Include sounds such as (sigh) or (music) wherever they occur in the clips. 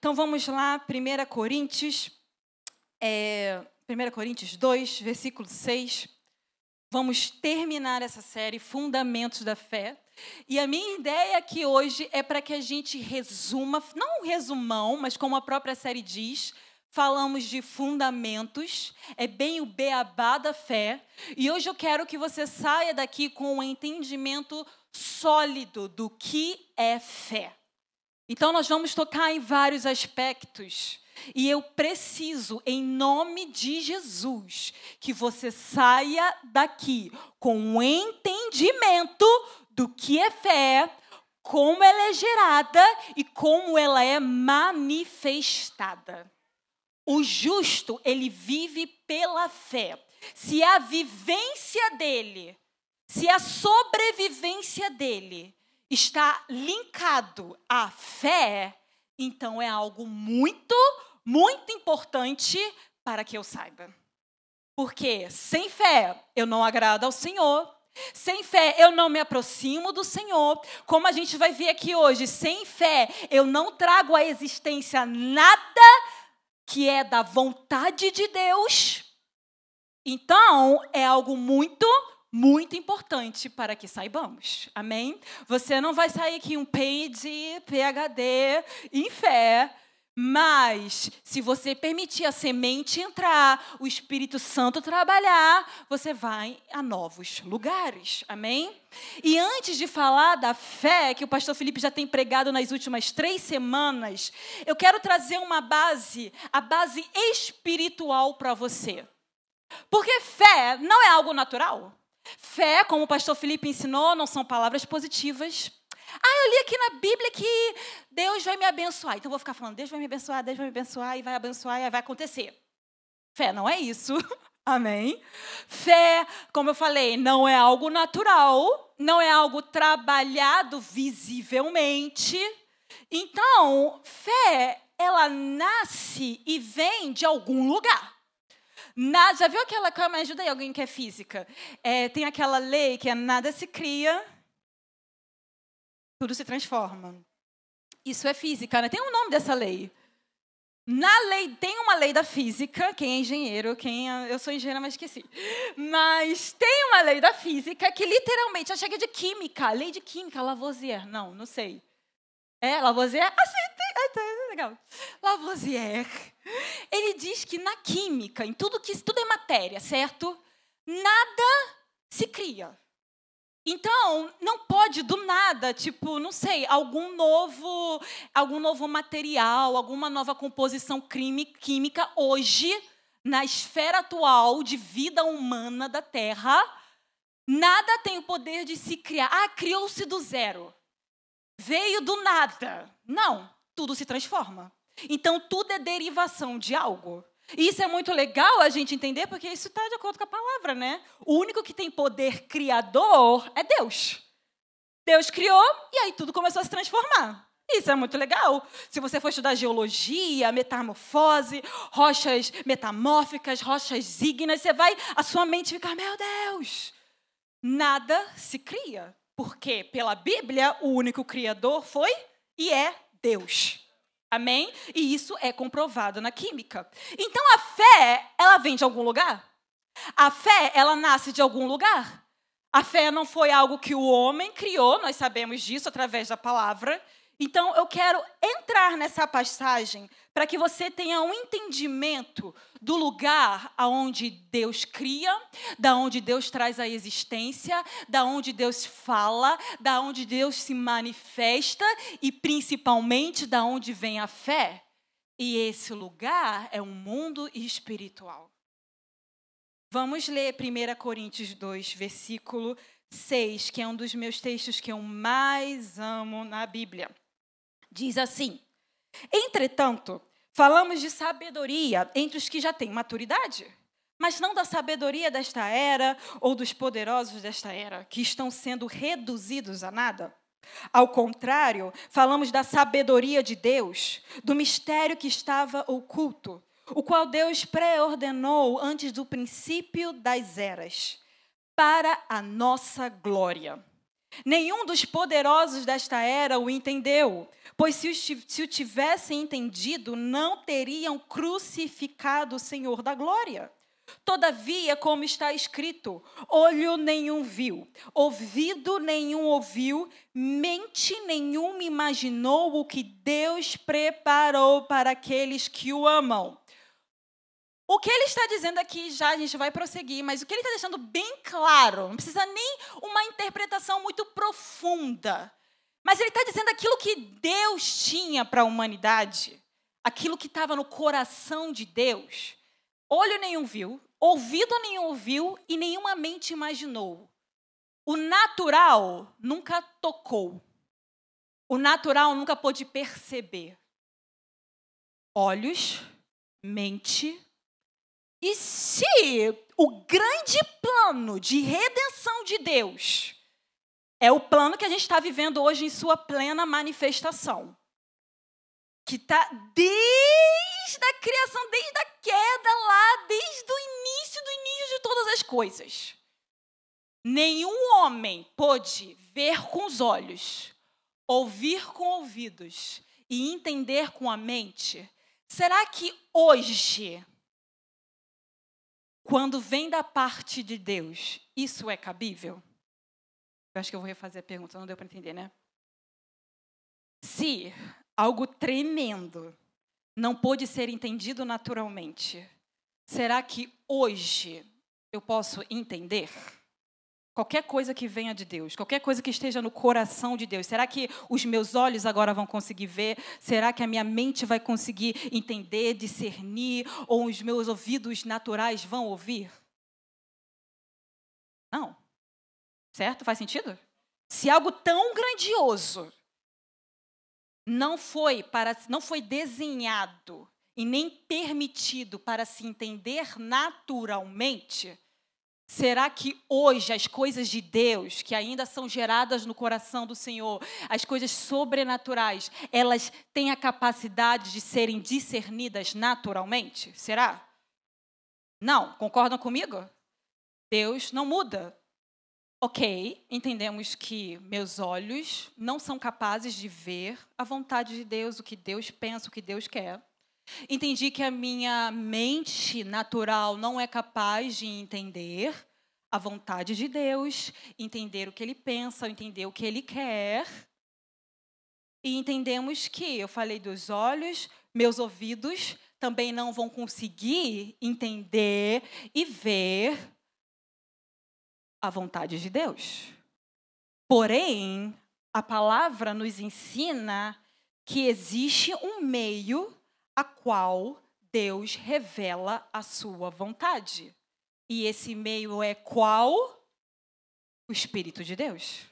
Então vamos lá, 1 Coríntios, é, 1 Coríntios 2, versículo 6. Vamos terminar essa série Fundamentos da Fé. E a minha ideia aqui hoje é para que a gente resuma, não um resumão, mas como a própria série diz, falamos de fundamentos, é bem o beabá da fé. E hoje eu quero que você saia daqui com um entendimento sólido do que é fé. Então, nós vamos tocar em vários aspectos. E eu preciso, em nome de Jesus, que você saia daqui com um entendimento do que é fé, como ela é gerada e como ela é manifestada. O justo, ele vive pela fé. Se a vivência dele, se a sobrevivência dele está linkado à fé, então é algo muito, muito importante para que eu saiba. Porque sem fé eu não agrado ao Senhor. Sem fé eu não me aproximo do Senhor. Como a gente vai ver aqui hoje, sem fé eu não trago à existência nada que é da vontade de Deus. Então, é algo muito, muito importante para que saibamos. Amém? Você não vai sair aqui um PhD, PhD em fé, mas se você permitir a semente entrar, o Espírito Santo trabalhar, você vai a novos lugares. Amém? E antes de falar da fé que o pastor Felipe já tem pregado nas últimas três semanas, eu quero trazer uma base, a base espiritual para você. Porque fé não é algo natural. Fé, como o pastor Felipe ensinou, não são palavras positivas. Ah, eu li aqui na Bíblia que Deus vai me abençoar. Então eu vou ficar falando, Deus vai me abençoar, Deus vai me abençoar, e vai abençoar, e vai acontecer. Fé não é isso. (laughs) Amém? Fé, como eu falei, não é algo natural, não é algo trabalhado visivelmente. Então, fé, ela nasce e vem de algum lugar. Nada, já viu aquela. Calma, ajuda aí alguém que é física. É, tem aquela lei que é nada se cria, tudo se transforma. Isso é física, né? Tem um nome dessa lei. Na lei, tem uma lei da física, quem é engenheiro, quem é, eu sou engenheira, mas esqueci. Mas tem uma lei da física que literalmente, acho que é de química, lei de química, Lavoisier, não, não sei. É, Lavoisier? Ah, sim, tem, ah, tá, legal. Lavoisier, ele diz que na química, em tudo que tudo é matéria, certo? Nada se cria. Então, não pode do nada, tipo, não sei, algum novo, algum novo material, alguma nova composição química hoje na esfera atual de vida humana da Terra, nada tem o poder de se criar. Ah, criou-se do zero. Veio do nada. Não, tudo se transforma. Então, tudo é derivação de algo. E isso é muito legal a gente entender, porque isso está de acordo com a palavra, né? O único que tem poder criador é Deus. Deus criou e aí tudo começou a se transformar. Isso é muito legal. Se você for estudar geologia, metamorfose, rochas metamórficas, rochas ígneas, você vai, a sua mente ficar, meu Deus, nada se cria. Porque pela Bíblia, o único criador foi e é Deus. Amém? E isso é comprovado na química. Então a fé, ela vem de algum lugar? A fé, ela nasce de algum lugar? A fé não foi algo que o homem criou, nós sabemos disso através da palavra. Então, eu quero entrar nessa passagem para que você tenha um entendimento do lugar aonde Deus cria, da onde Deus traz a existência, da onde Deus fala, da onde Deus se manifesta e principalmente da onde vem a fé. E esse lugar é um mundo espiritual. Vamos ler 1 Coríntios 2, versículo 6, que é um dos meus textos que eu mais amo na Bíblia diz assim: Entretanto, falamos de sabedoria entre os que já têm maturidade, mas não da sabedoria desta era ou dos poderosos desta era, que estão sendo reduzidos a nada. Ao contrário, falamos da sabedoria de Deus, do mistério que estava oculto, o qual Deus pré-ordenou antes do princípio das eras, para a nossa glória Nenhum dos poderosos desta era o entendeu, pois se o tivessem entendido, não teriam crucificado o Senhor da glória. Todavia, como está escrito, olho nenhum viu, ouvido nenhum ouviu, mente nenhuma imaginou o que Deus preparou para aqueles que o amam. O que ele está dizendo aqui, já a gente vai prosseguir, mas o que ele está deixando bem claro, não precisa nem uma interpretação muito profunda, mas ele está dizendo aquilo que Deus tinha para a humanidade, aquilo que estava no coração de Deus. Olho nenhum viu, ouvido nenhum ouviu e nenhuma mente imaginou. O natural nunca tocou. O natural nunca pôde perceber. Olhos, mente. E se o grande plano de redenção de Deus é o plano que a gente está vivendo hoje em sua plena manifestação, que está desde a criação, desde a queda lá, desde o início do início de todas as coisas. Nenhum homem pôde ver com os olhos, ouvir com ouvidos e entender com a mente. Será que hoje, quando vem da parte de Deus, isso é cabível? Eu acho que eu vou refazer a pergunta, não deu para entender, né? Se algo tremendo não pôde ser entendido naturalmente, será que hoje eu posso entender? Qualquer coisa que venha de Deus, qualquer coisa que esteja no coração de Deus, será que os meus olhos agora vão conseguir ver? Será que a minha mente vai conseguir entender, discernir? Ou os meus ouvidos naturais vão ouvir? Não. Certo? Faz sentido? Se algo tão grandioso não foi para não foi desenhado e nem permitido para se entender naturalmente, será que hoje as coisas de Deus, que ainda são geradas no coração do Senhor, as coisas sobrenaturais, elas têm a capacidade de serem discernidas naturalmente? Será? Não, concordam comigo? Deus não muda. Ok, entendemos que meus olhos não são capazes de ver a vontade de Deus, o que Deus pensa, o que Deus quer. Entendi que a minha mente natural não é capaz de entender a vontade de Deus, entender o que ele pensa, entender o que ele quer. E entendemos que, eu falei dos olhos, meus ouvidos também não vão conseguir entender e ver a vontade de Deus. Porém, a palavra nos ensina que existe um meio a qual Deus revela a sua vontade. E esse meio é qual? O Espírito de Deus.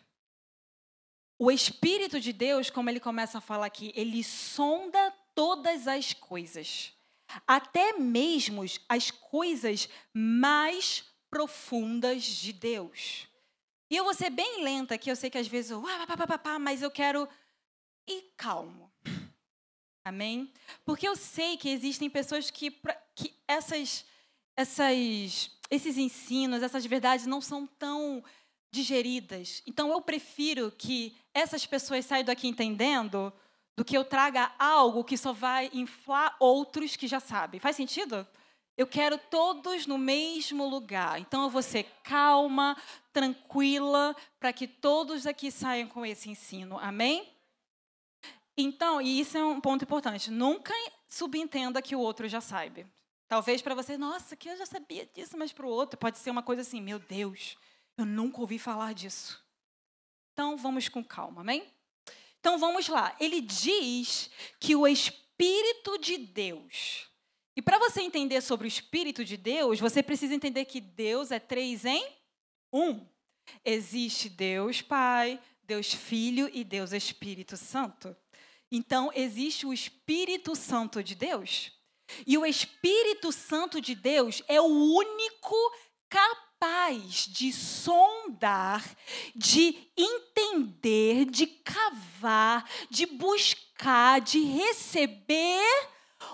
O Espírito de Deus, como ele começa a falar aqui, ele sonda todas as coisas, até mesmo as coisas mais profundas de Deus. E eu vou ser bem lenta aqui, eu sei que às vezes eu, ah, mas eu quero ir calmo. Amém? Porque eu sei que existem pessoas que, que essas, essas, esses ensinos, essas verdades não são tão digeridas. Então eu prefiro que essas pessoas saiam daqui entendendo do que eu traga algo que só vai inflar outros que já sabem. Faz sentido? Eu quero todos no mesmo lugar. Então eu vou ser calma, tranquila, para que todos aqui saiam com esse ensino. Amém? Então, e isso é um ponto importante. Nunca subentenda que o outro já sabe. Talvez para você, nossa, que eu já sabia disso, mas para o outro pode ser uma coisa assim, meu Deus, eu nunca ouvi falar disso. Então, vamos com calma, amém? Então, vamos lá. Ele diz que o Espírito de Deus e para você entender sobre o Espírito de Deus, você precisa entender que Deus é três em um. Existe Deus Pai, Deus Filho e Deus Espírito Santo. Então, existe o Espírito Santo de Deus. E o Espírito Santo de Deus é o único capaz de sondar, de entender, de cavar, de buscar, de receber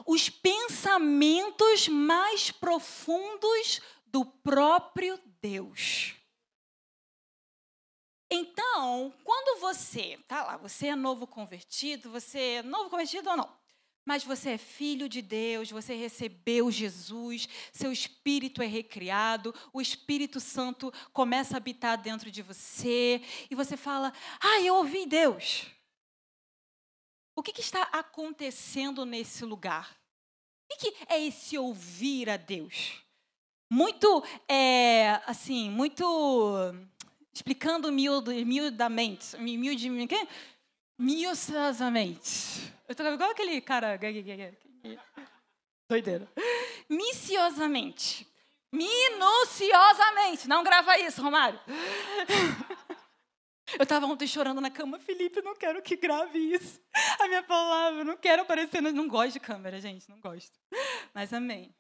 os pensamentos mais profundos do próprio Deus. Então, quando você, tá lá, você é novo convertido, você é novo convertido ou não? Mas você é filho de Deus, você recebeu Jesus, seu espírito é recriado, o Espírito Santo começa a habitar dentro de você, e você fala: Ah, eu ouvi Deus. O que, que está acontecendo nesse lugar? O que, que é esse ouvir a Deus? Muito, é, assim, muito. Explicando miudamente, miudamente, miudamente. Eu tô igual aquele cara. Doideira. Miciosamente. Minuciosamente. Não grava isso, Romário. (laughs) Eu estava ontem chorando na cama, Felipe, não quero que grave isso. A minha palavra, não quero aparecer. Não gosto de câmera, gente, não gosto. Mas amém.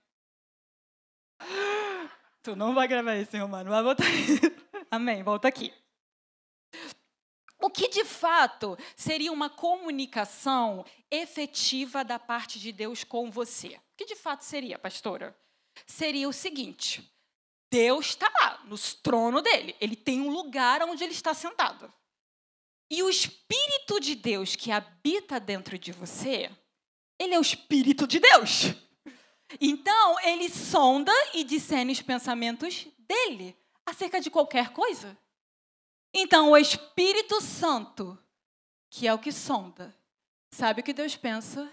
Tu não vai gravar isso, Romário, vai voltar. Amém, volta aqui. O que de fato seria uma comunicação efetiva da parte de Deus com você? O que de fato seria, pastora? Seria o seguinte: Deus está lá, no trono dele. Ele tem um lugar onde ele está sentado. E o Espírito de Deus que habita dentro de você, ele é o Espírito de Deus. Então, ele sonda e discerne os pensamentos dele acerca de qualquer coisa. Então, o Espírito Santo, que é o que sonda, sabe o que Deus pensa?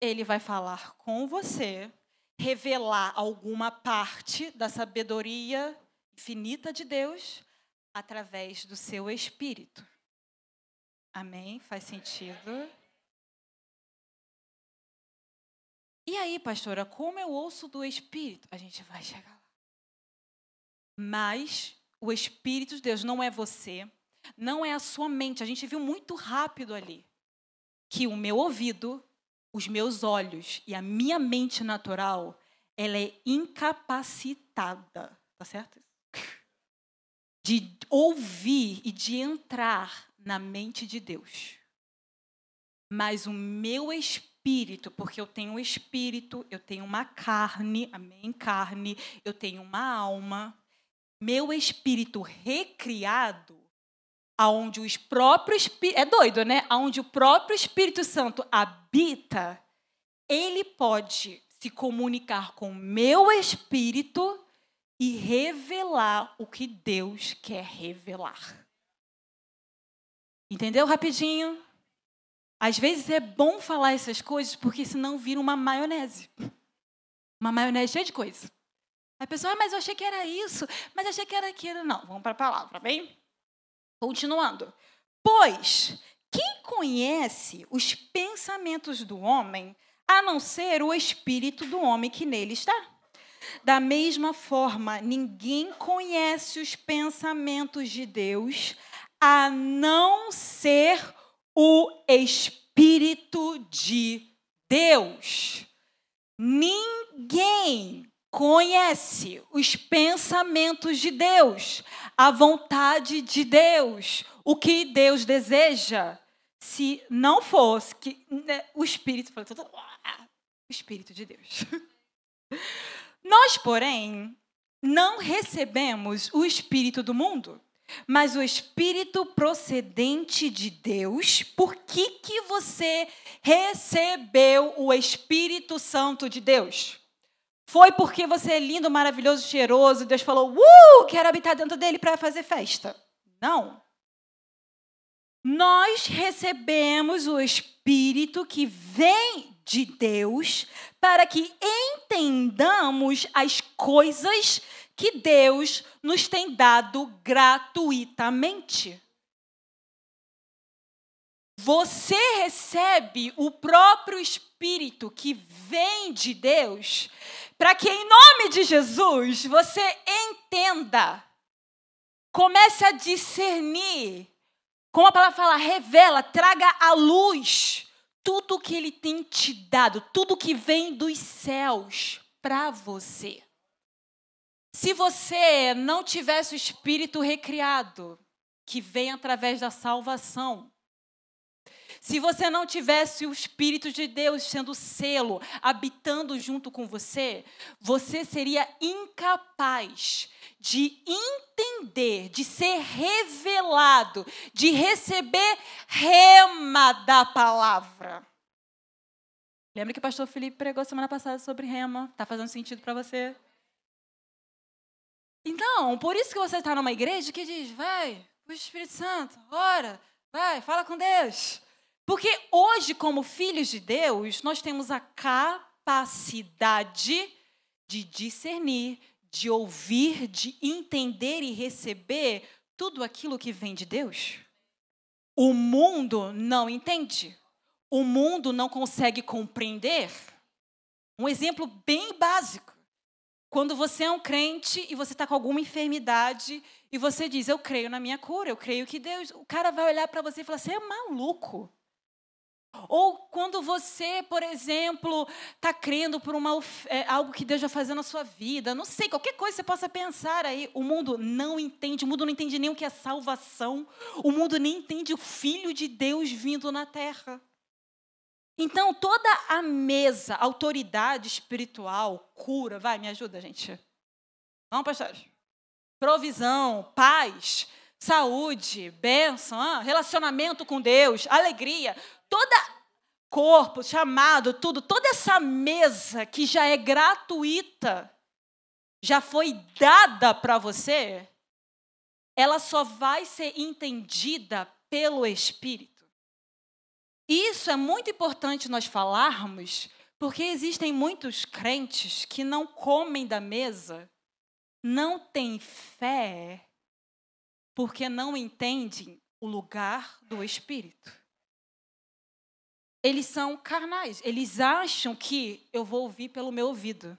Ele vai falar com você, revelar alguma parte da sabedoria infinita de Deus através do seu espírito. Amém? Faz sentido? E aí, pastora, como eu ouço do espírito? A gente vai chegar lá. Mas o Espírito de Deus não é você, não é a sua mente. A gente viu muito rápido ali que o meu ouvido, os meus olhos e a minha mente natural, ela é incapacitada, tá certo? De ouvir e de entrar na mente de Deus. Mas o meu espírito, porque eu tenho um espírito, eu tenho uma carne, amém, carne, eu tenho uma alma, meu espírito recriado, aonde os próprios é doido, né? Aonde o próprio Espírito Santo habita, ele pode se comunicar com meu espírito e revelar o que Deus quer revelar. Entendeu rapidinho? Às vezes é bom falar essas coisas porque senão vira uma maionese. Uma maionese cheia de coisa. A pessoa, ah, mas eu achei que era isso, mas achei que era aquilo. Não, vamos para a palavra, bem? Continuando. Pois, quem conhece os pensamentos do homem, a não ser o espírito do homem que nele está? Da mesma forma, ninguém conhece os pensamentos de Deus, a não ser o Espírito de Deus. Ninguém conhece os pensamentos de Deus, a vontade de Deus, o que Deus deseja. Se não fosse que né, o Espírito, o Espírito de Deus. (laughs) Nós, porém, não recebemos o Espírito do mundo, mas o Espírito procedente de Deus. Por que, que você recebeu o Espírito Santo de Deus? Foi porque você é lindo, maravilhoso, cheiroso, Deus falou, uh, quero habitar dentro dele para fazer festa. Não. Nós recebemos o Espírito que vem de Deus para que entendamos as coisas que Deus nos tem dado gratuitamente. Você recebe o próprio Espírito que vem de Deus para que, em nome de Jesus, você entenda, comece a discernir, como a palavra fala, revela, traga à luz tudo que Ele tem te dado, tudo que vem dos céus para você. Se você não tivesse o Espírito recriado, que vem através da salvação, Se você não tivesse o Espírito de Deus sendo selo, habitando junto com você, você seria incapaz de entender, de ser revelado, de receber rema da palavra. Lembra que o pastor Felipe pregou semana passada sobre rema? Está fazendo sentido para você? Então, por isso que você está numa igreja que diz, vai, o Espírito Santo, ora, vai, fala com Deus. Porque hoje, como filhos de Deus, nós temos a capacidade de discernir, de ouvir, de entender e receber tudo aquilo que vem de Deus. O mundo não entende. O mundo não consegue compreender. Um exemplo bem básico. Quando você é um crente e você está com alguma enfermidade e você diz, eu creio na minha cura, eu creio que Deus. O cara vai olhar para você e falar, você é maluco. Ou quando você, por exemplo, está crendo por uma, é, algo que Deus vai fazer na sua vida, não sei, qualquer coisa você possa pensar aí, o mundo não entende, o mundo não entende nem o que é salvação, o mundo nem entende o Filho de Deus vindo na terra. Então, toda a mesa, autoridade espiritual, cura, vai, me ajuda, gente. Vamos, pastor. Provisão, paz, saúde, bênção, relacionamento com Deus, alegria, toda corpo, chamado, tudo, toda essa mesa que já é gratuita, já foi dada para você, ela só vai ser entendida pelo Espírito. Isso é muito importante nós falarmos, porque existem muitos crentes que não comem da mesa, não têm fé, porque não entendem o lugar do Espírito. Eles são carnais, eles acham que eu vou ouvir pelo meu ouvido,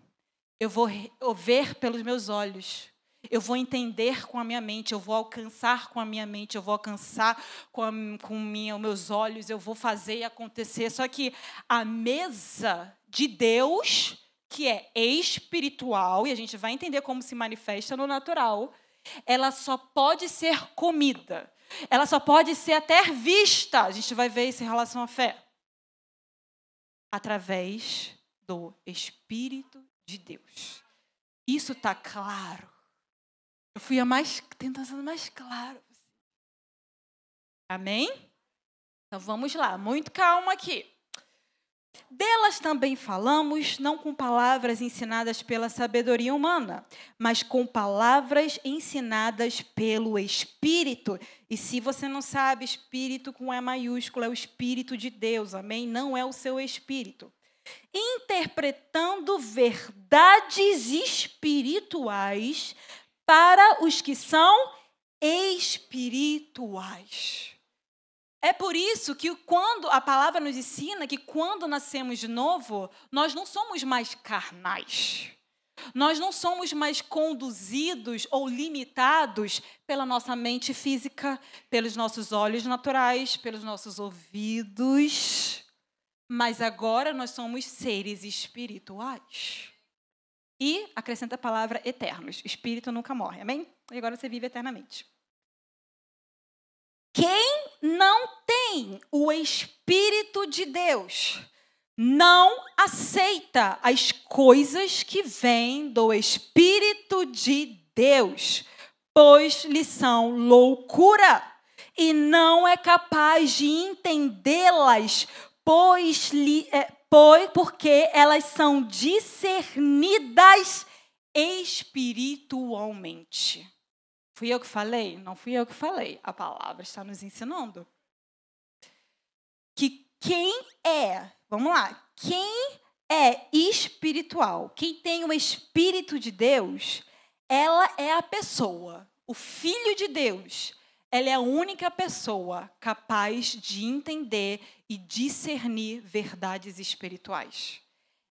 eu vou ver pelos meus olhos, eu vou entender com a minha mente, eu vou alcançar com a minha mente, eu vou alcançar com, a, com minha, meus olhos, eu vou fazer e acontecer. Só que a mesa de Deus, que é espiritual, e a gente vai entender como se manifesta no natural, ela só pode ser comida. Ela só pode ser até vista. A gente vai ver isso em relação à fé. Através do Espírito de Deus. Isso está claro. Eu fui a mais, tentando ser mais claro. Amém? Então vamos lá, muito calma aqui. Delas também falamos, não com palavras ensinadas pela sabedoria humana, mas com palavras ensinadas pelo Espírito. E se você não sabe, Espírito com E maiúsculo é o Espírito de Deus, amém? Não é o seu Espírito. Interpretando verdades espirituais para os que são espirituais. É por isso que quando a palavra nos ensina que quando nascemos de novo, nós não somos mais carnais. Nós não somos mais conduzidos ou limitados pela nossa mente física, pelos nossos olhos naturais, pelos nossos ouvidos. Mas agora nós somos seres espirituais. E acrescenta a palavra eternos. Espírito nunca morre. Amém? E agora você vive eternamente. Quem não tem o Espírito de Deus não aceita as coisas que vêm do Espírito de Deus, pois lhe são loucura e não é capaz de entendê-las, pois, lhe, é, pois porque elas são discernidas espiritualmente. Fui eu que falei? Não fui eu que falei. A palavra está nos ensinando. Que quem é, vamos lá, quem é espiritual, quem tem o Espírito de Deus, ela é a pessoa, o Filho de Deus ela é a única pessoa capaz de entender e discernir verdades espirituais.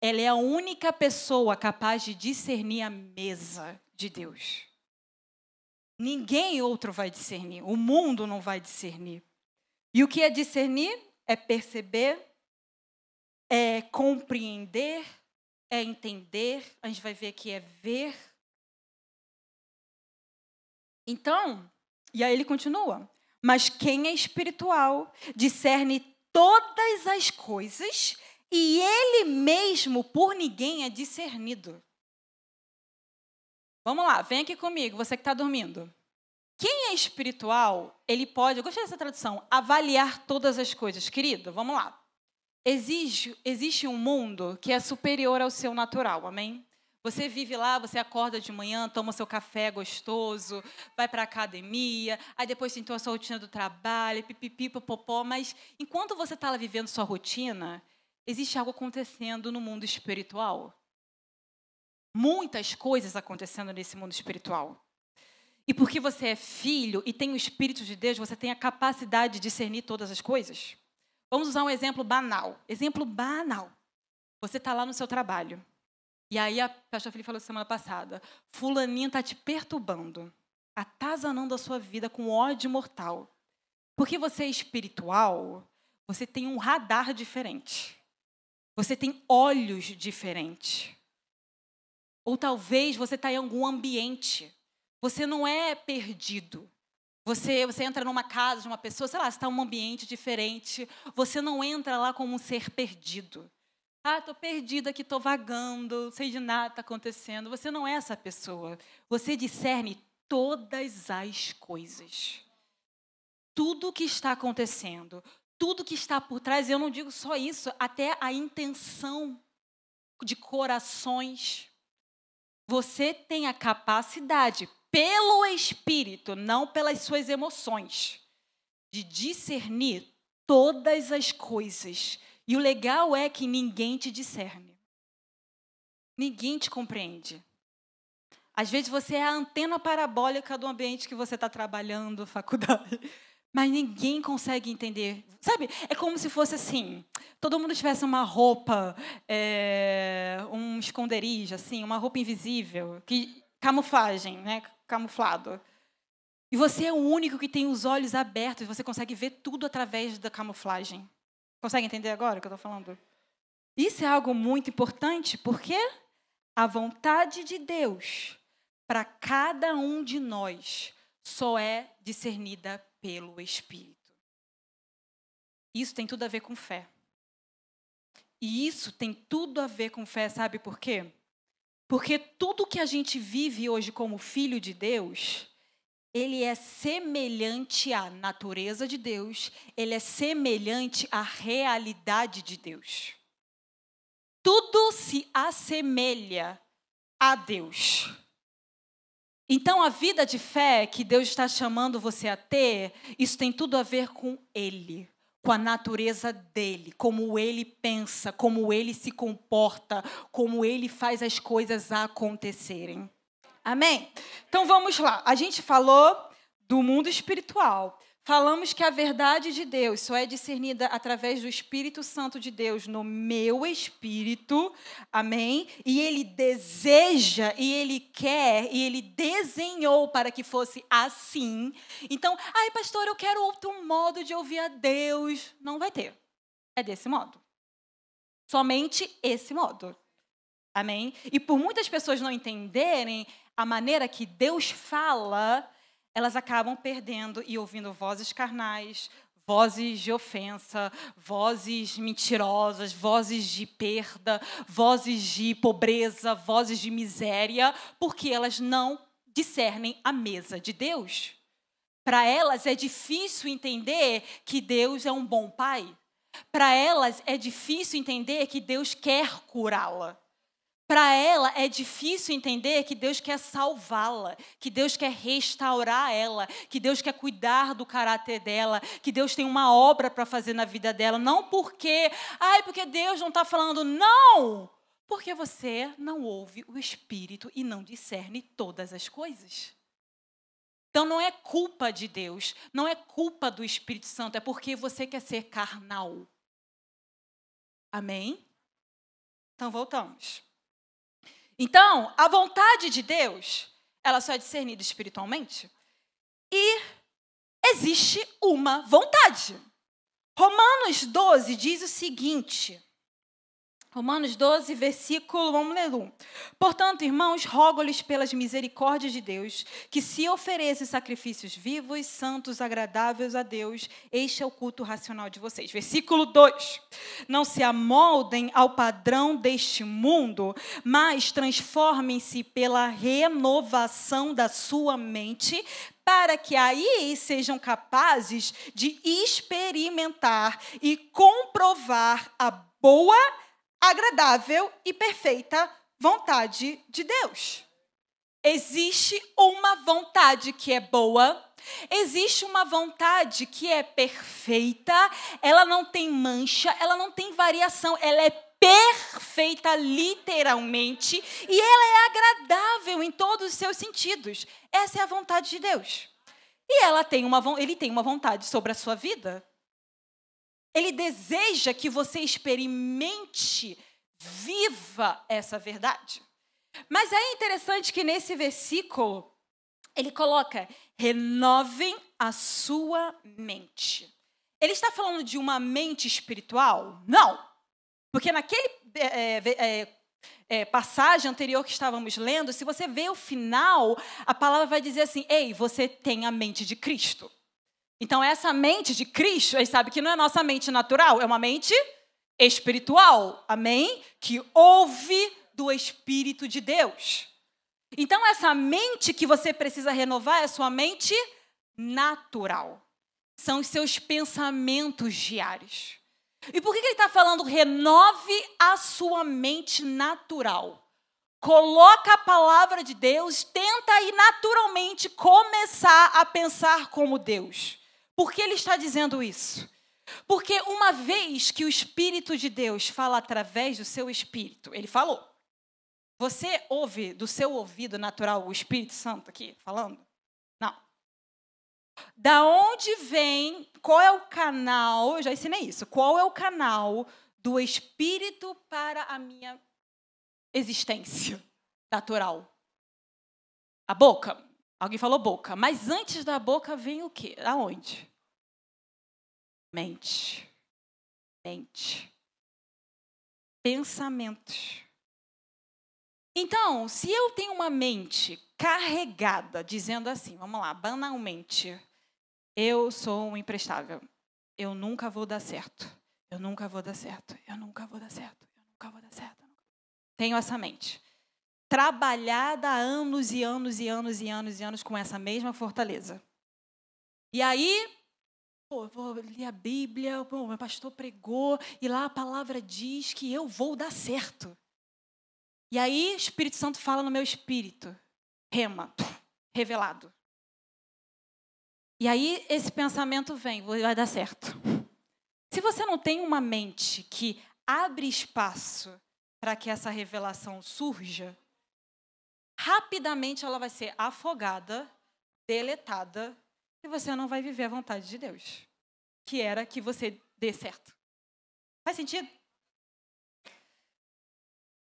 Ela é a única pessoa capaz de discernir a mesa de Deus. Ninguém outro vai discernir, o mundo não vai discernir. E o que é discernir? É perceber, é compreender, é entender, a gente vai ver que é ver. Então, e aí ele continua: Mas quem é espiritual discerne todas as coisas e ele mesmo por ninguém é discernido. Vamos lá, vem aqui comigo, você que está dormindo. Quem é espiritual, ele pode, eu gostei dessa tradução, avaliar todas as coisas. Querido, vamos lá. Existe, existe um mundo que é superior ao seu natural, amém? Você vive lá, você acorda de manhã, toma seu café gostoso, vai para a academia, aí depois tem a sua rotina do trabalho, pipipi, popopó, mas enquanto você está lá vivendo sua rotina, existe algo acontecendo no mundo espiritual. Muitas coisas acontecendo nesse mundo espiritual. E porque você é filho e tem o Espírito de Deus, você tem a capacidade de discernir todas as coisas. Vamos usar um exemplo banal. Exemplo banal. Você está lá no seu trabalho. E aí a pastor Felipe falou semana passada, fulaninha está te perturbando, atazanando a sua vida com ódio mortal. Porque você é espiritual, você tem um radar diferente. Você tem olhos diferentes. Ou talvez você está em algum ambiente. Você não é perdido. Você, você entra numa casa de uma pessoa, sei lá, está em um ambiente diferente. Você não entra lá como um ser perdido. Ah, estou perdida aqui, estou vagando, não sei de nada está acontecendo. Você não é essa pessoa. Você discerne todas as coisas. Tudo o que está acontecendo, tudo que está por trás, eu não digo só isso, até a intenção de corações. Você tem a capacidade, pelo Espírito, não pelas suas emoções, de discernir todas as coisas e o legal é que ninguém te discerne. Ninguém te compreende. Às vezes você é a antena parabólica do ambiente que você está trabalhando, (laughs) faculdade, mas ninguém consegue entender. Sabe? É como se fosse assim: todo mundo tivesse uma roupa, é, um esconderijo, assim, uma roupa invisível, que camuflagem, né? Camuflado. E você é o único que tem os olhos abertos, você consegue ver tudo através da camuflagem. Consegue entender agora o que eu estou falando? Isso é algo muito importante, porque a vontade de Deus para cada um de nós só é discernida pelo Espírito. Isso tem tudo a ver com fé. E isso tem tudo a ver com fé, sabe por quê? Porque tudo que a gente vive hoje como filho de Deus ele é semelhante à natureza de Deus, ele é semelhante à realidade de Deus. Tudo se assemelha a Deus. Então, a vida de fé que Deus está chamando você a ter, isso tem tudo a ver com Ele, com a natureza dele, como ele pensa, como ele se comporta, como ele faz as coisas acontecerem. Amém? Então vamos lá. A gente falou do mundo espiritual. Falamos que a verdade de Deus só é discernida através do Espírito Santo de Deus no meu espírito. Amém? E ele deseja, e ele quer, e ele desenhou para que fosse assim. Então, ai, pastor, eu quero outro modo de ouvir a Deus. Não vai ter. É desse modo. Somente esse modo. Amém? E por muitas pessoas não entenderem, a maneira que Deus fala, elas acabam perdendo e ouvindo vozes carnais, vozes de ofensa, vozes mentirosas, vozes de perda, vozes de pobreza, vozes de miséria, porque elas não discernem a mesa de Deus. Para elas é difícil entender que Deus é um bom pai. Para elas é difícil entender que Deus quer curá-la. Para ela é difícil entender que Deus quer salvá-la, que Deus quer restaurar ela, que Deus quer cuidar do caráter dela, que Deus tem uma obra para fazer na vida dela. Não porque, ai, porque Deus não está falando, não! Porque você não ouve o Espírito e não discerne todas as coisas. Então não é culpa de Deus, não é culpa do Espírito Santo, é porque você quer ser carnal. Amém? Então voltamos. Então, a vontade de Deus, ela só é discernida espiritualmente. E existe uma vontade. Romanos 12 diz o seguinte: Romanos 12, versículo, vamos ler um. Portanto, irmãos, rogo-lhes pelas misericórdias de Deus, que se ofereçam sacrifícios vivos, santos, agradáveis a Deus, este é o culto racional de vocês. Versículo 2. Não se amoldem ao padrão deste mundo, mas transformem-se pela renovação da sua mente, para que aí sejam capazes de experimentar e comprovar a boa agradável e perfeita vontade de Deus. Existe uma vontade que é boa, existe uma vontade que é perfeita, ela não tem mancha, ela não tem variação, ela é perfeita literalmente e ela é agradável em todos os seus sentidos. Essa é a vontade de Deus. E ela tem uma, ele tem uma vontade sobre a sua vida ele deseja que você experimente, viva essa verdade. Mas é interessante que nesse versículo ele coloca: renovem a sua mente. Ele está falando de uma mente espiritual? Não. Porque naquele é, é, é, passagem anterior que estávamos lendo, se você vê o final, a palavra vai dizer assim: ei, você tem a mente de Cristo. Então, essa mente de Cristo, ele sabe que não é nossa mente natural, é uma mente espiritual. Amém? Que ouve do Espírito de Deus. Então, essa mente que você precisa renovar é sua mente natural. São os seus pensamentos diários. E por que ele está falando renove a sua mente natural? Coloca a palavra de Deus, tenta aí naturalmente começar a pensar como Deus. Por que ele está dizendo isso? Porque uma vez que o Espírito de Deus fala através do seu espírito, ele falou. Você ouve do seu ouvido natural o Espírito Santo aqui falando? Não. Da onde vem, qual é o canal, eu já ensinei isso, qual é o canal do Espírito para a minha existência natural? A boca. Alguém falou boca. Mas antes da boca vem o quê? Aonde? Mente. Mente. Pensamentos. Então, se eu tenho uma mente carregada, dizendo assim, vamos lá, banalmente, eu sou um imprestável, eu nunca vou dar certo, eu nunca vou dar certo, eu nunca vou dar certo, eu nunca vou dar certo. Tenho essa mente trabalhada há anos e anos e anos e anos e anos com essa mesma fortaleza. E aí, pô, vou ler a Bíblia, pô, meu pastor pregou, e lá a palavra diz que eu vou dar certo. E aí, o Espírito Santo fala no meu espírito, rema, revelado. E aí, esse pensamento vem, vai dar certo. Se você não tem uma mente que abre espaço para que essa revelação surja, rapidamente ela vai ser afogada, deletada, e você não vai viver a vontade de Deus, que era que você dê certo. Faz sentido?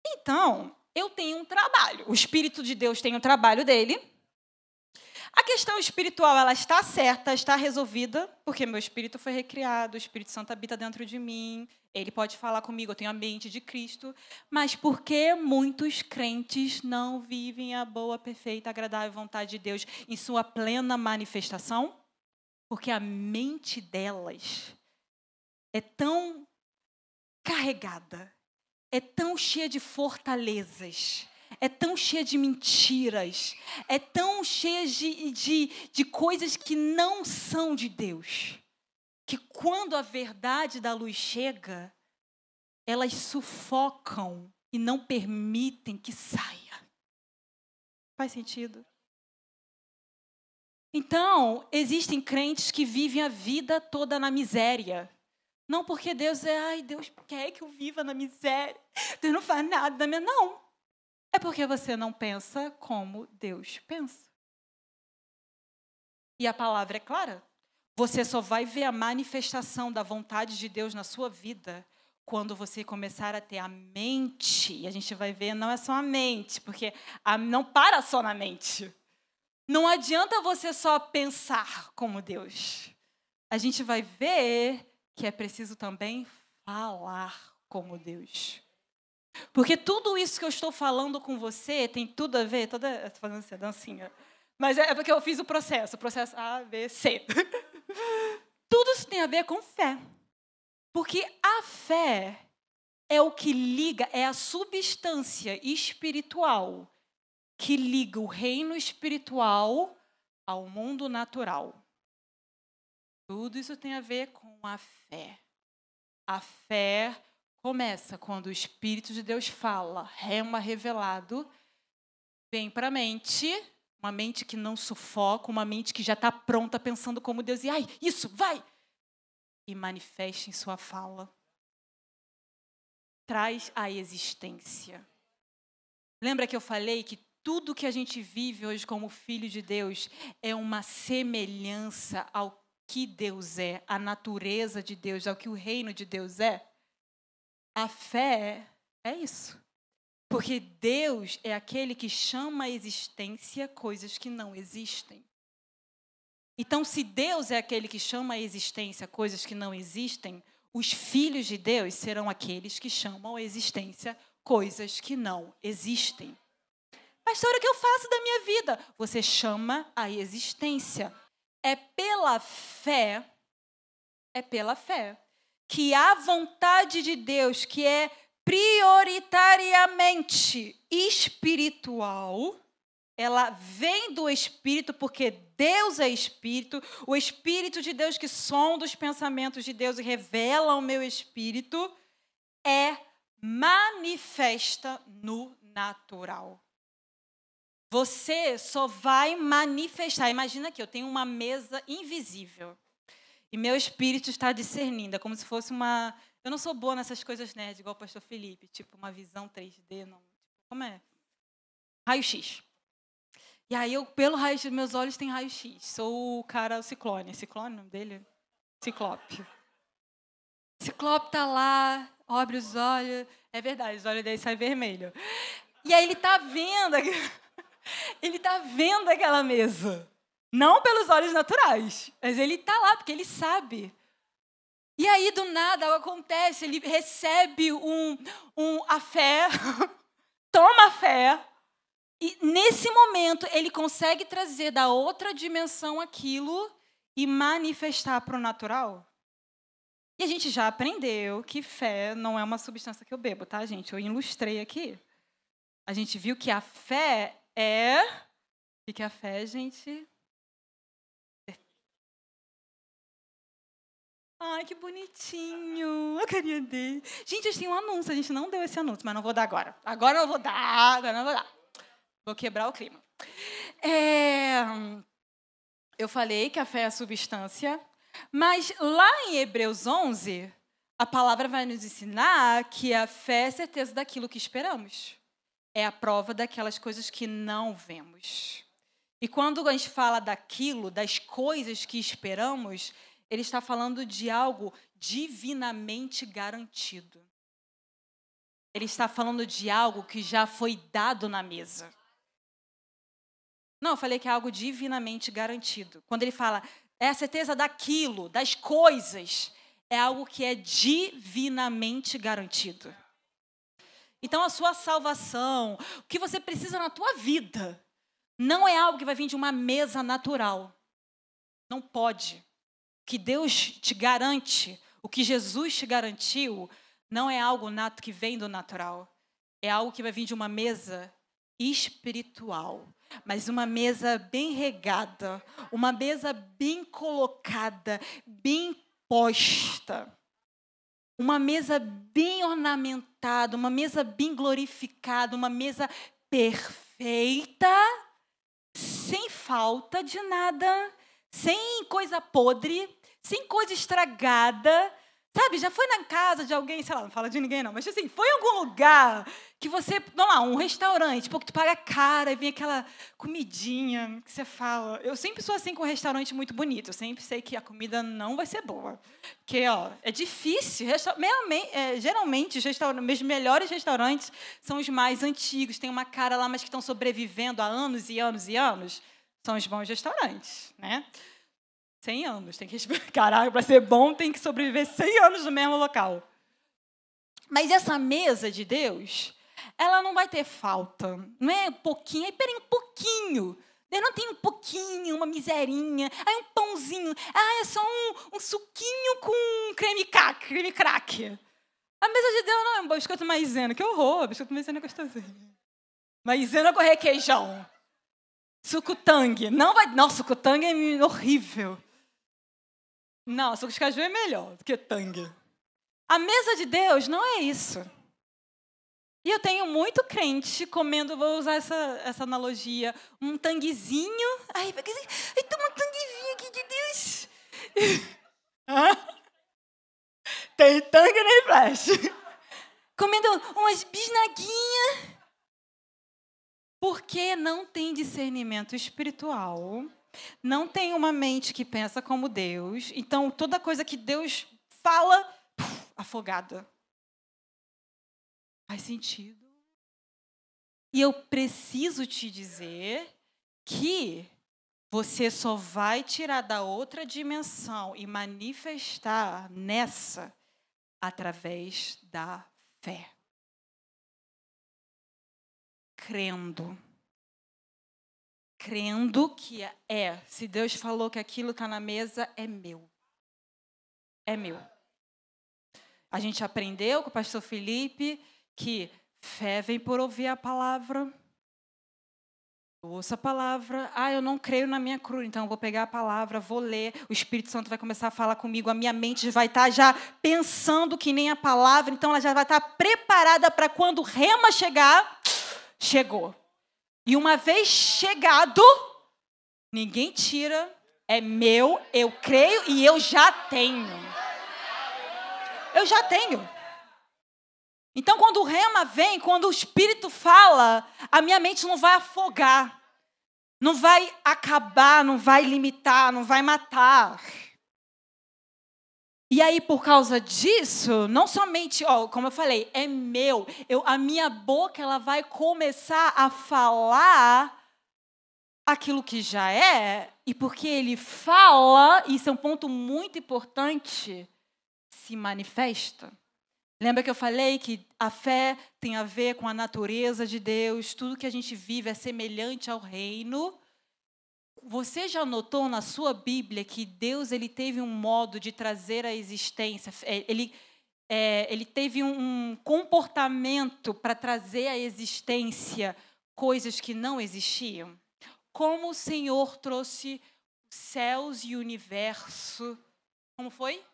Então, eu tenho um trabalho. O Espírito de Deus tem um trabalho dele. A questão espiritual, ela está certa, está resolvida, porque meu espírito foi recriado, o Espírito Santo habita dentro de mim, ele pode falar comigo, eu tenho a mente de Cristo, mas por que muitos crentes não vivem a boa, perfeita, agradável vontade de Deus em sua plena manifestação? Porque a mente delas é tão carregada, é tão cheia de fortalezas, é tão cheia de mentiras, é tão cheia de, de, de coisas que não são de Deus que quando a verdade da luz chega, elas sufocam e não permitem que saia. Faz sentido? Então, existem crentes que vivem a vida toda na miséria. Não porque Deus é, ai, Deus quer que eu viva na miséria. Deus não faz nada da minha. Não. É porque você não pensa como Deus pensa. E a palavra é clara. Você só vai ver a manifestação da vontade de Deus na sua vida quando você começar a ter a mente. E a gente vai ver, não é só a mente, porque a, não para só na mente. Não adianta você só pensar como Deus. A gente vai ver que é preciso também falar como Deus. Porque tudo isso que eu estou falando com você tem tudo a ver, toda, estou fazendo essa dancinha, mas é porque eu fiz o processo, o processo A, B, C. (laughs) tudo isso tem a ver com fé. Porque a fé é o que liga, é a substância espiritual que liga o reino espiritual ao mundo natural. Tudo isso tem a ver com a fé. A fé começa quando o Espírito de Deus fala, rema revelado, vem para a mente, uma mente que não sufoca, uma mente que já está pronta pensando como Deus, e ai, isso, vai! E manifesta em sua fala. Traz a existência. Lembra que eu falei que tudo que a gente vive hoje como filho de Deus é uma semelhança ao que Deus é, a natureza de Deus, ao que o reino de Deus é? A fé é isso. Porque Deus é aquele que chama à existência coisas que não existem. Então, se Deus é aquele que chama à existência coisas que não existem, os filhos de Deus serão aqueles que chamam à existência coisas que não existem. Pastor, o que eu faço da minha vida? Você chama a existência. É pela fé, é pela fé, que a vontade de Deus, que é prioritariamente espiritual, ela vem do Espírito, porque Deus é Espírito, o Espírito de Deus que sonda os pensamentos de Deus e revela ao meu espírito, é manifesta no natural. Você só vai manifestar. Imagina que eu tenho uma mesa invisível e meu espírito está discernindo. É como se fosse uma. Eu não sou boa nessas coisas nerd, igual o pastor Felipe, tipo uma visão 3D. Não. Como é? Raio-X. E aí, eu, pelo raio-x, meus olhos têm raio-x. Sou o cara, o Ciclone. Ciclone, o nome dele? Ciclope. Ciclope tá lá, abre os olhos. É verdade, os olhos dele saem vermelho. E aí ele tá vendo. (laughs) Ele está vendo aquela mesa. Não pelos olhos naturais, mas ele está lá porque ele sabe. E aí, do nada, algo acontece, ele recebe um, um, a fé, (laughs) toma a fé, e nesse momento ele consegue trazer da outra dimensão aquilo e manifestar para o natural. E a gente já aprendeu que fé não é uma substância que eu bebo, tá, gente? Eu ilustrei aqui. A gente viu que a fé é. O que é a fé, gente? Ai, que bonitinho. A carinha dele. Gente, a gente tem um anúncio. A gente não deu esse anúncio, mas não vou dar agora. Agora eu vou dar, agora não vou dar. Vou quebrar o clima. É... Eu falei que a fé é a substância, mas lá em Hebreus 11, a palavra vai nos ensinar que a fé é a certeza daquilo que esperamos é a prova daquelas coisas que não vemos. E quando a gente fala daquilo, das coisas que esperamos, ele está falando de algo divinamente garantido. Ele está falando de algo que já foi dado na mesa. Não, eu falei que é algo divinamente garantido. Quando ele fala, é a certeza daquilo, das coisas, é algo que é divinamente garantido. Então, a sua salvação, o que você precisa na tua vida, não é algo que vai vir de uma mesa natural. Não pode. Que Deus te garante, o que Jesus te garantiu, não é algo nato que vem do natural. É algo que vai vir de uma mesa espiritual, mas uma mesa bem regada, uma mesa bem colocada, bem posta. Uma mesa bem ornamentada, uma mesa bem glorificada, uma mesa perfeita, sem falta de nada, sem coisa podre, sem coisa estragada, Sabe, já foi na casa de alguém, sei lá, não fala de ninguém não, mas assim, foi em algum lugar que você, vamos lá, um restaurante, porque tu paga cara e vem aquela comidinha que você fala. Eu sempre sou assim com um restaurante muito bonito, eu sempre sei que a comida não vai ser boa. Porque, ó, é difícil. É, geralmente, os melhores restaurantes são os mais antigos, tem uma cara lá, mas que estão sobrevivendo há anos e anos e anos. São os bons restaurantes, né? 100 anos. Tem que (laughs) Caraca, para ser bom tem que sobreviver 100 anos no mesmo local. Mas essa mesa de Deus, ela não vai ter falta. Não é pouquinho, aí peraí, um pouquinho. Eu não tem um pouquinho, uma miserinha, aí um pãozinho, ah, é só um, um suquinho com creme crack, creme crack. A mesa de Deus não é um biscoito maisena, que horror, biscoito maisena é gostosinho. Maisena com requeijão. Suco tangue. Não vai. Nossa, suco tangue é horrível. Não, suco de caju é melhor do que tangue. A mesa de Deus não é isso. E eu tenho muito crente comendo, vou usar essa, essa analogia, um tanguezinho. Ai, ai toma um tanguezinho aqui de Deus. (laughs) Tem tangue nem flash. Comendo umas bisnaguinhas porque não tem discernimento espiritual, não tem uma mente que pensa como Deus, então toda coisa que Deus fala, puf, afogada. Faz sentido. E eu preciso te dizer que você só vai tirar da outra dimensão e manifestar nessa através da fé crendo. Crendo que é, se Deus falou que aquilo está na mesa, é meu. É meu. A gente aprendeu com o pastor Felipe que fé vem por ouvir a palavra. Ouça a palavra. Ah, eu não creio na minha cruz, então eu vou pegar a palavra, vou ler. O Espírito Santo vai começar a falar comigo. A minha mente vai estar tá já pensando que nem a palavra, então ela já vai estar tá preparada para quando o rema chegar chegou. E uma vez chegado, ninguém tira, é meu, eu creio e eu já tenho. Eu já tenho. Então, quando o rema vem, quando o Espírito fala, a minha mente não vai afogar, não vai acabar, não vai limitar, não vai matar. E aí, por causa disso, não somente, ó, como eu falei, é meu, eu, a minha boca ela vai começar a falar aquilo que já é, e porque ele fala, isso é um ponto muito importante, se manifesta. Lembra que eu falei que a fé tem a ver com a natureza de Deus, tudo que a gente vive é semelhante ao reino. Você já notou na sua Bíblia que Deus ele teve um modo de trazer a existência, é, ele, é, ele teve um comportamento para trazer à existência coisas que não existiam? Como o Senhor trouxe céus e o universo. Como foi?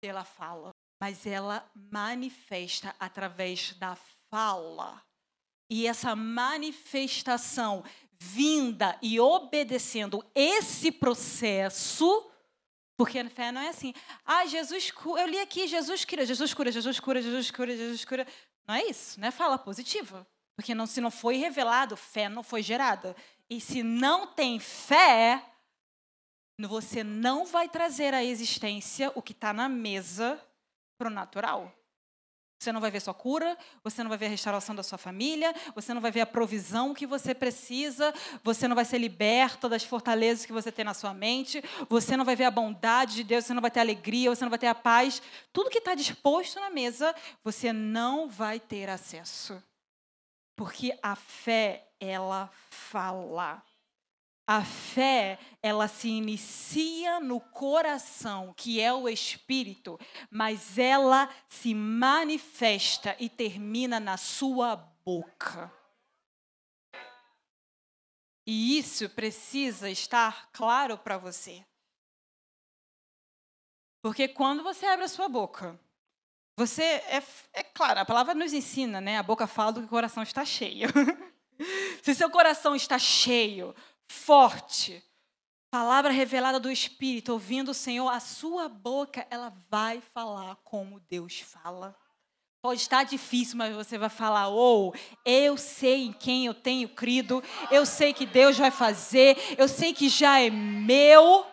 Pela fala. Mas ela manifesta através da fala. E essa manifestação vinda e obedecendo esse processo, porque a fé não é assim. Ah, Jesus. Eu li aqui, Jesus cura, Jesus cura, Jesus cura, Jesus cura, Jesus cura. Não é isso, não é fala positiva. Porque não, se não foi revelado, fé não foi gerada. E se não tem fé, você não vai trazer à existência o que está na mesa para o natural. Você não vai ver sua cura, você não vai ver a restauração da sua família, você não vai ver a provisão que você precisa, você não vai ser liberta das fortalezas que você tem na sua mente, você não vai ver a bondade de Deus, você não vai ter alegria, você não vai ter a paz. Tudo que está disposto na mesa, você não vai ter acesso. Porque a fé, ela fala. A fé, ela se inicia no coração, que é o espírito, mas ela se manifesta e termina na sua boca. E isso precisa estar claro para você. Porque quando você abre a sua boca, você é, é claro, a palavra nos ensina, né? A boca fala do que o coração está cheio. (laughs) Se seu coração está cheio, forte, palavra revelada do Espírito, ouvindo o Senhor, a sua boca, ela vai falar como Deus fala. Pode estar difícil, mas você vai falar: ou oh, eu sei em quem eu tenho crido, eu sei que Deus vai fazer, eu sei que já é meu,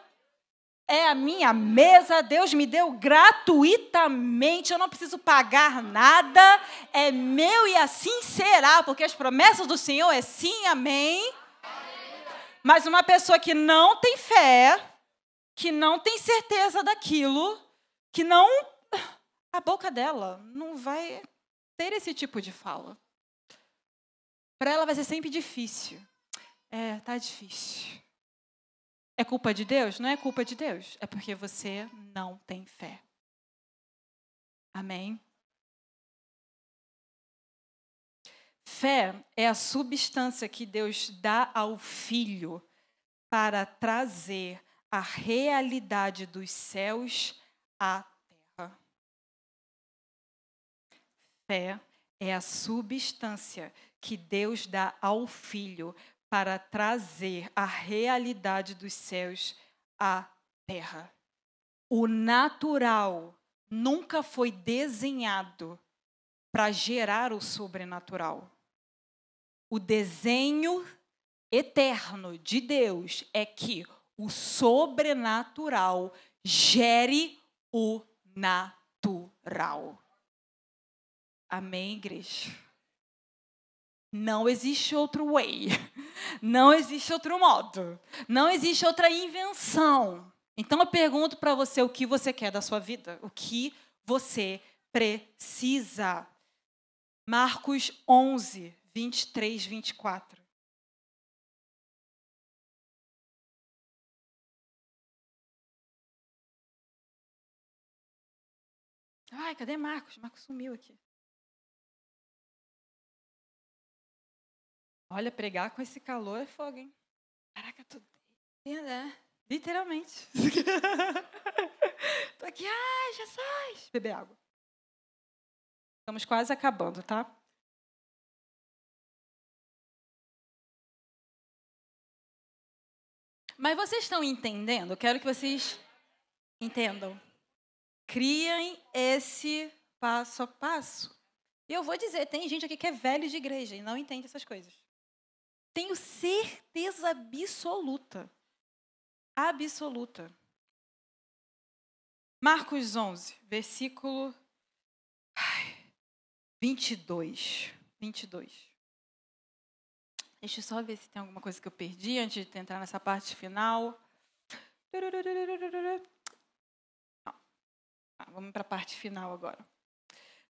é a minha mesa, Deus me deu gratuitamente, eu não preciso pagar nada, é meu e assim será, porque as promessas do Senhor é sim, amém. Mas uma pessoa que não tem fé, que não tem certeza daquilo, que não a boca dela não vai ter esse tipo de fala. Para ela vai ser sempre difícil. É, tá difícil. É culpa de Deus? Não é culpa de Deus. É porque você não tem fé. Amém? Fé é a substância que Deus dá ao filho para trazer a realidade dos céus à terra. Fé é a substância que Deus dá ao filho para trazer a realidade dos céus à terra. O natural nunca foi desenhado para gerar o sobrenatural. O desenho eterno de Deus é que o sobrenatural gere o natural. Amém, igreja? Não existe outro way. Não existe outro modo. Não existe outra invenção. Então eu pergunto para você o que você quer da sua vida, o que você precisa. Marcos 11, 23, 24. Ai, cadê Marcos? Marcos sumiu aqui. Olha, pregar com esse calor é fogo, hein? Caraca, tu. É, literalmente. (laughs) Tô aqui, ai, Jesus! Beber água. Estamos quase acabando, tá? Mas vocês estão entendendo? Eu quero que vocês entendam. Criem esse passo a passo. E eu vou dizer, tem gente aqui que é velho de igreja e não entende essas coisas. Tenho certeza absoluta. Absoluta. Marcos 11, versículo 22. 22. Deixa eu só ver se tem alguma coisa que eu perdi antes de entrar nessa parte final. Ah, vamos para a parte final agora.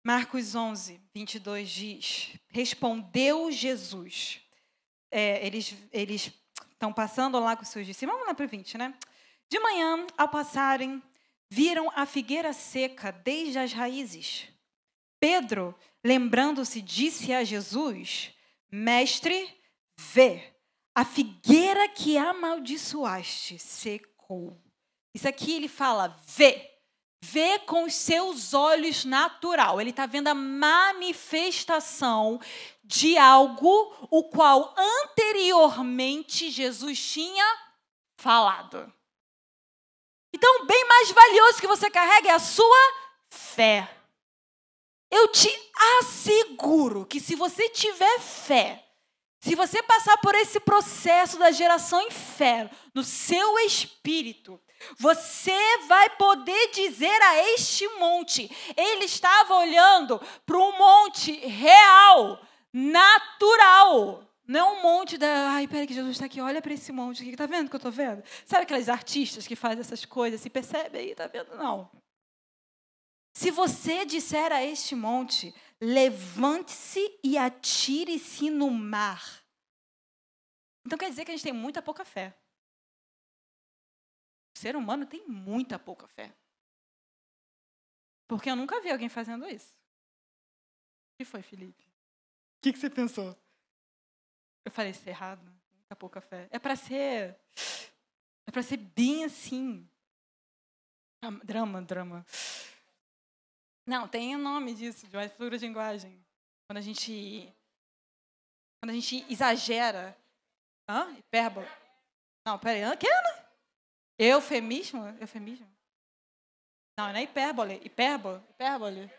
Marcos 11, 22 diz: Respondeu Jesus. É, eles estão passando lá com seus discípulos. Vamos lá para o 20, né? De manhã, ao passarem, viram a figueira seca desde as raízes. Pedro, lembrando-se, disse a Jesus: Mestre, vê, a figueira que amaldiçoaste secou. Isso aqui ele fala, vê. Vê com os seus olhos natural. Ele está vendo a manifestação de algo o qual anteriormente Jesus tinha falado. Então, bem mais valioso que você carrega é a sua fé. Eu te asseguro que se você tiver fé, se você passar por esse processo da geração inferno no seu espírito, você vai poder dizer a este monte. Ele estava olhando para um monte real, natural. Não um monte da. Ai, peraí, que Jesus está aqui, olha para esse monte aqui, está vendo que eu estou vendo? Sabe aqueles artistas que fazem essas coisas, se percebe aí, está vendo? Não. Se você disser a este monte, levante-se e atire-se no mar. Então quer dizer que a gente tem muita pouca fé. O ser humano tem muita pouca fé. Porque eu nunca vi alguém fazendo isso. O que foi, Felipe? O que, que você pensou? Eu falei, isso é errado. Muita pouca fé. É para ser. É para ser bem assim. Drama, drama. Não, tem o um nome disso, de uma figura de linguagem. Quando a gente. Quando a gente exagera. Hã? Hipérbole. Não, peraí. Hã? Que, Ana? Eufemismo? Eufemismo? Não, não é hipérbole. Hipérbole? Hipérbole.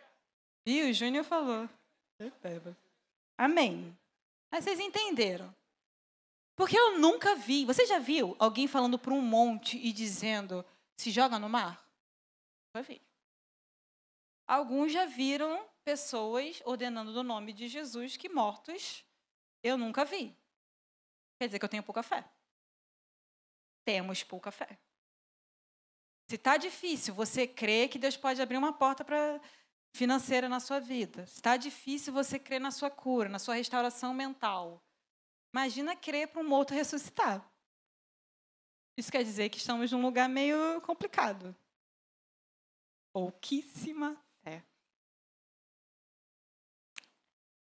Viu? O Júnior falou. Hipérbole. Amém. Mas vocês entenderam. Porque eu nunca vi. Você já viu alguém falando para um monte e dizendo: se joga no mar? Eu vi. Alguns já viram pessoas ordenando no nome de Jesus que mortos eu nunca vi. Quer dizer que eu tenho pouca fé. Temos pouca fé. Se está difícil, você crê que Deus pode abrir uma porta para financeira na sua vida. Está difícil você crer na sua cura, na sua restauração mental. Imagina crer para um morto ressuscitar. Isso quer dizer que estamos num lugar meio complicado. Pouquíssima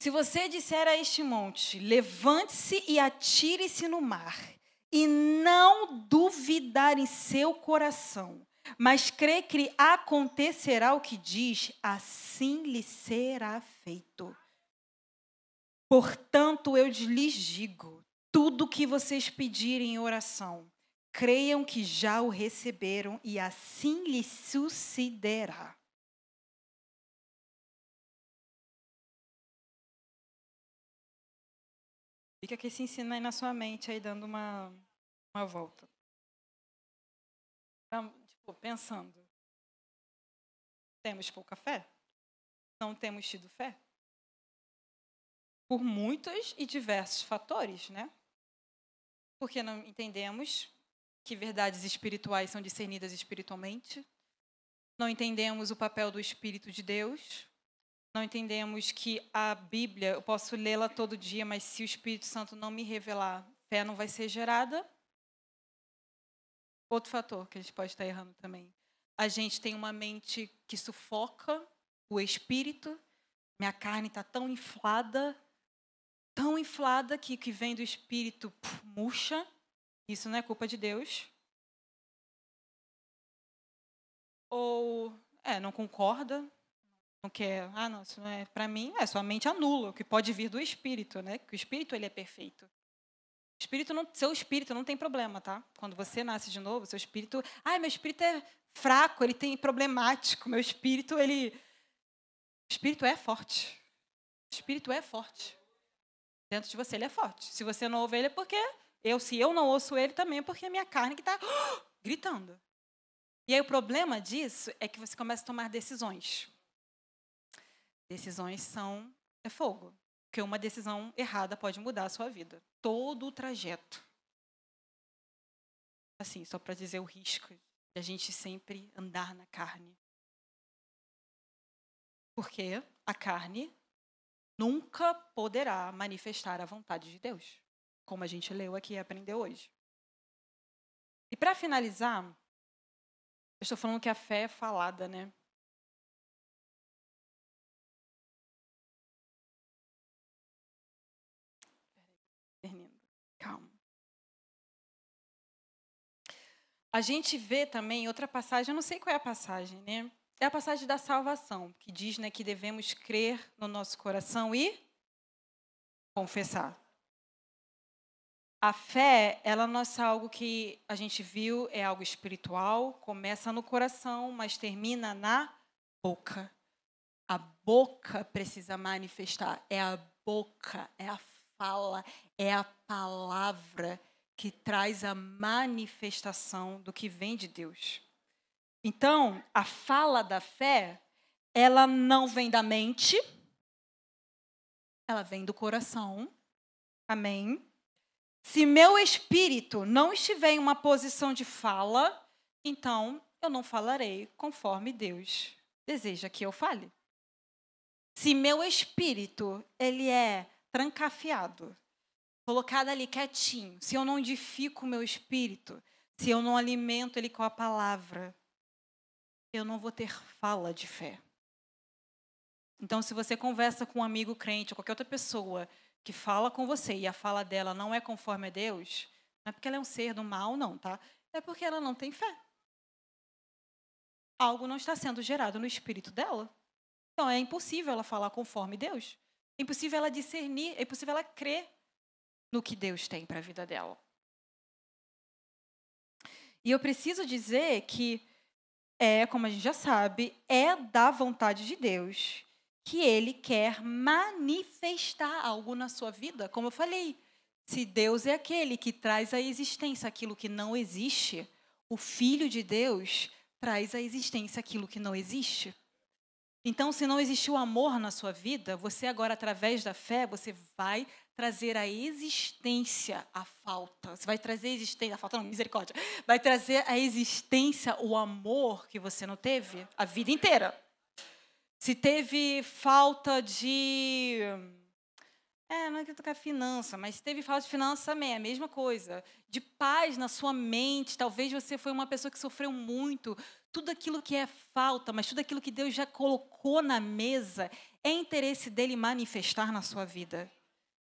Se você disser a este monte: levante-se e atire-se no mar, e não duvidar em seu coração, mas crê que acontecerá o que diz, assim lhe será feito. Portanto, eu lhes digo: tudo que vocês pedirem em oração, creiam que já o receberam e assim lhes sucederá. Fica aqui se ensina aí na sua mente, aí dando uma, uma volta. Tipo, pensando. Temos pouca fé? Não temos tido fé? Por muitos e diversos fatores, né? Porque não entendemos que verdades espirituais são discernidas espiritualmente. Não entendemos o papel do Espírito de Deus. Não entendemos que a Bíblia, eu posso lê-la todo dia, mas se o Espírito Santo não me revelar, fé não vai ser gerada. Outro fator que a gente pode estar errando também. A gente tem uma mente que sufoca o espírito. Minha carne está tão inflada, tão inflada que que vem do espírito puf, murcha. Isso não é culpa de Deus. Ou, é, não concorda, não quer, ah, não, isso não é para mim, é sua mente anula o que pode vir do espírito, né? Que o espírito ele é perfeito. Espírito não, seu espírito não tem problema, tá? Quando você nasce de novo, seu espírito, ai, meu espírito é fraco, ele tem problemático, meu espírito ele o espírito é forte. O espírito é forte. Dentro de você ele é forte. Se você não ouve ele é porque eu, se eu não ouço ele também é porque a minha carne que está (gasps) gritando. E aí o problema disso é que você começa a tomar decisões. Decisões são é fogo. Porque uma decisão errada pode mudar a sua vida. Todo o trajeto. Assim, só para dizer o risco de a gente sempre andar na carne. Porque a carne nunca poderá manifestar a vontade de Deus, como a gente leu aqui e aprendeu hoje. E para finalizar, eu estou falando que a fé é falada, né? A gente vê também outra passagem, eu não sei qual é a passagem, né? É a passagem da salvação, que diz né, que devemos crer no nosso coração e confessar. A fé, ela não é algo que a gente viu, é algo espiritual, começa no coração, mas termina na boca. A boca precisa manifestar, é a boca, é a fala, é a palavra que traz a manifestação do que vem de Deus. Então, a fala da fé, ela não vem da mente, ela vem do coração. Amém? Se meu espírito não estiver em uma posição de fala, então eu não falarei conforme Deus deseja que eu fale. Se meu espírito ele é trancafiado, colocado ali quietinho, se eu não edifico o meu espírito, se eu não alimento ele com a palavra, eu não vou ter fala de fé. Então, se você conversa com um amigo crente ou qualquer outra pessoa que fala com você e a fala dela não é conforme a Deus, não é porque ela é um ser do mal, não, tá? É porque ela não tem fé. Algo não está sendo gerado no espírito dela. Então, é impossível ela falar conforme Deus. É impossível ela discernir, é impossível ela crer no que Deus tem para a vida dela. E eu preciso dizer que é, como a gente já sabe, é da vontade de Deus que ele quer manifestar algo na sua vida. Como eu falei, se Deus é aquele que traz à existência aquilo que não existe, o Filho de Deus traz à existência aquilo que não existe. Então, se não existiu amor na sua vida, você agora, através da fé, você vai trazer a existência a falta. Você vai trazer a existência, a falta não, misericórdia. Vai trazer a existência o amor que você não teve a vida inteira. se teve falta de. É, não é que tocar finança, mas se teve falta de finança também, é a mesma coisa. De paz na sua mente, talvez você foi uma pessoa que sofreu muito. Tudo aquilo que é falta, mas tudo aquilo que Deus já colocou na mesa, é interesse dele manifestar na sua vida.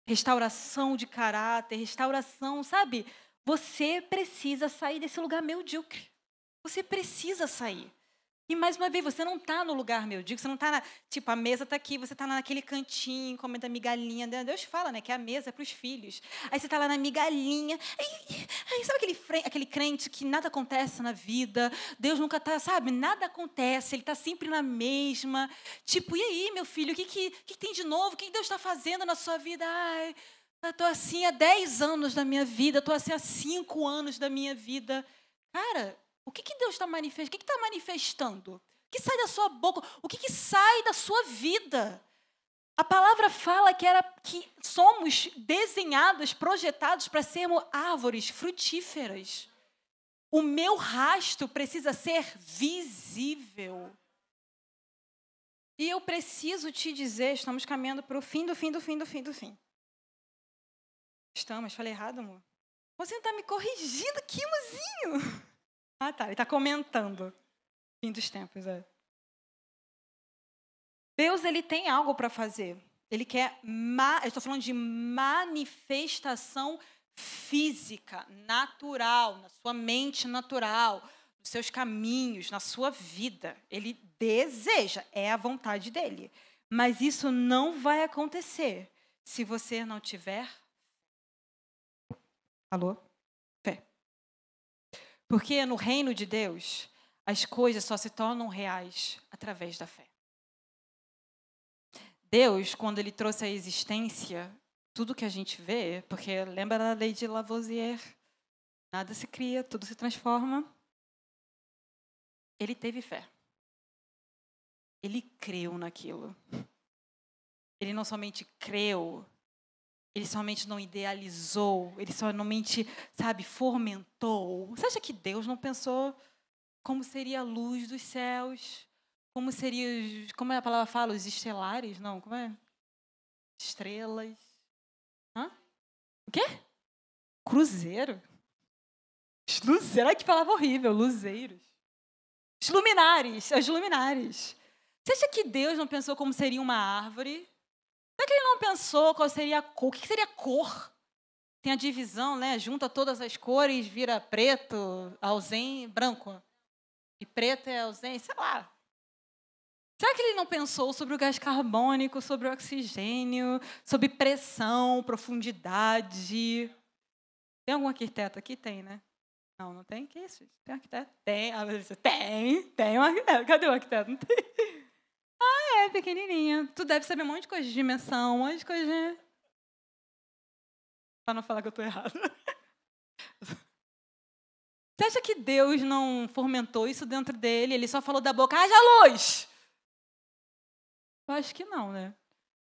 Restauração de caráter, restauração, sabe? Você precisa sair desse lugar medíocre. Você precisa sair. E mais uma vez, você não está no lugar meu, digo, você não está na. Tipo, a mesa está aqui, você está naquele cantinho, comendo a migalhinha. Deus fala, né? Que a mesa é para os filhos. Aí você está lá na migalhinha. Aí, sabe aquele, aquele crente que nada acontece na vida? Deus nunca está, sabe? Nada acontece, ele está sempre na mesma. Tipo, e aí, meu filho, o que, que, que tem de novo? O que Deus está fazendo na sua vida? Ai, eu estou assim há 10 anos da minha vida, estou assim há 5 anos da minha vida. Cara, o que, que Deus está manifestando? O que está manifestando? O que sai da sua boca? O que, que sai da sua vida? A palavra fala que, era, que somos desenhados, projetados para sermos árvores frutíferas. O meu rastro precisa ser visível. E eu preciso te dizer, estamos caminhando para o fim do fim do fim do fim do fim. Estamos, falei errado, amor? Você está me corrigindo aqui. (laughs) Ah, tá. Ele está comentando. Fim dos tempos, é. Deus ele tem algo para fazer. Ele quer. Ma... Eu estou falando de manifestação física, natural, na sua mente natural, nos seus caminhos, na sua vida. Ele deseja, é a vontade dele. Mas isso não vai acontecer se você não tiver. Alô? Porque no reino de Deus, as coisas só se tornam reais através da fé. Deus, quando ele trouxe à existência tudo que a gente vê, porque lembra da lei de Lavoisier, nada se cria, tudo se transforma. Ele teve fé. Ele creu naquilo. Ele não somente creu, ele somente não idealizou, ele somente, sabe, fomentou. Você acha que Deus não pensou como seria a luz dos céus? Como seria, como é a palavra fala, os estelares? Não, como é? Estrelas. Hã? O quê? Cruzeiro? Luzeiro, que palavra horrível, luzeiros. Os luminares, os luminares. Você acha que Deus não pensou como seria uma árvore? Que ele não pensou qual seria a cor? O que seria cor? Tem a divisão, né? Junta todas as cores, vira preto, ausente, branco. E preto é ausente, sei lá. Será que ele não pensou sobre o gás carbônico, sobre o oxigênio, sobre pressão, profundidade? Tem algum arquiteto aqui? Tem, né? Não, não tem? Que isso? Tem arquiteto? Tem. Tem, tem um arquiteto. Cadê o arquiteto? Não tem. É, pequenininha. Tu deve saber um monte de coisa de dimensão, um monte de coisa de... Para não falar que eu estou errado. (laughs) Você acha que Deus não fomentou isso dentro dele? Ele só falou da boca, haja luz! Eu acho que não, né?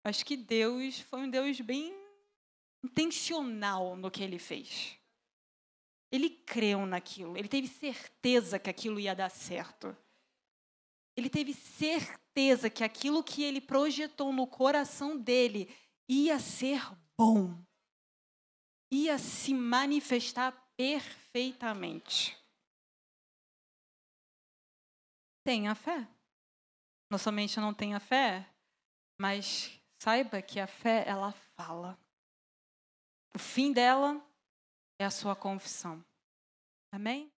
Eu acho que Deus foi um Deus bem intencional no que ele fez. Ele creu naquilo, ele teve certeza que aquilo ia dar certo. Ele teve certeza que aquilo que ele projetou no coração dele ia ser bom, ia se manifestar perfeitamente. Tenha fé. Não somente não tenha fé, mas saiba que a fé, ela fala. O fim dela é a sua confissão. Amém?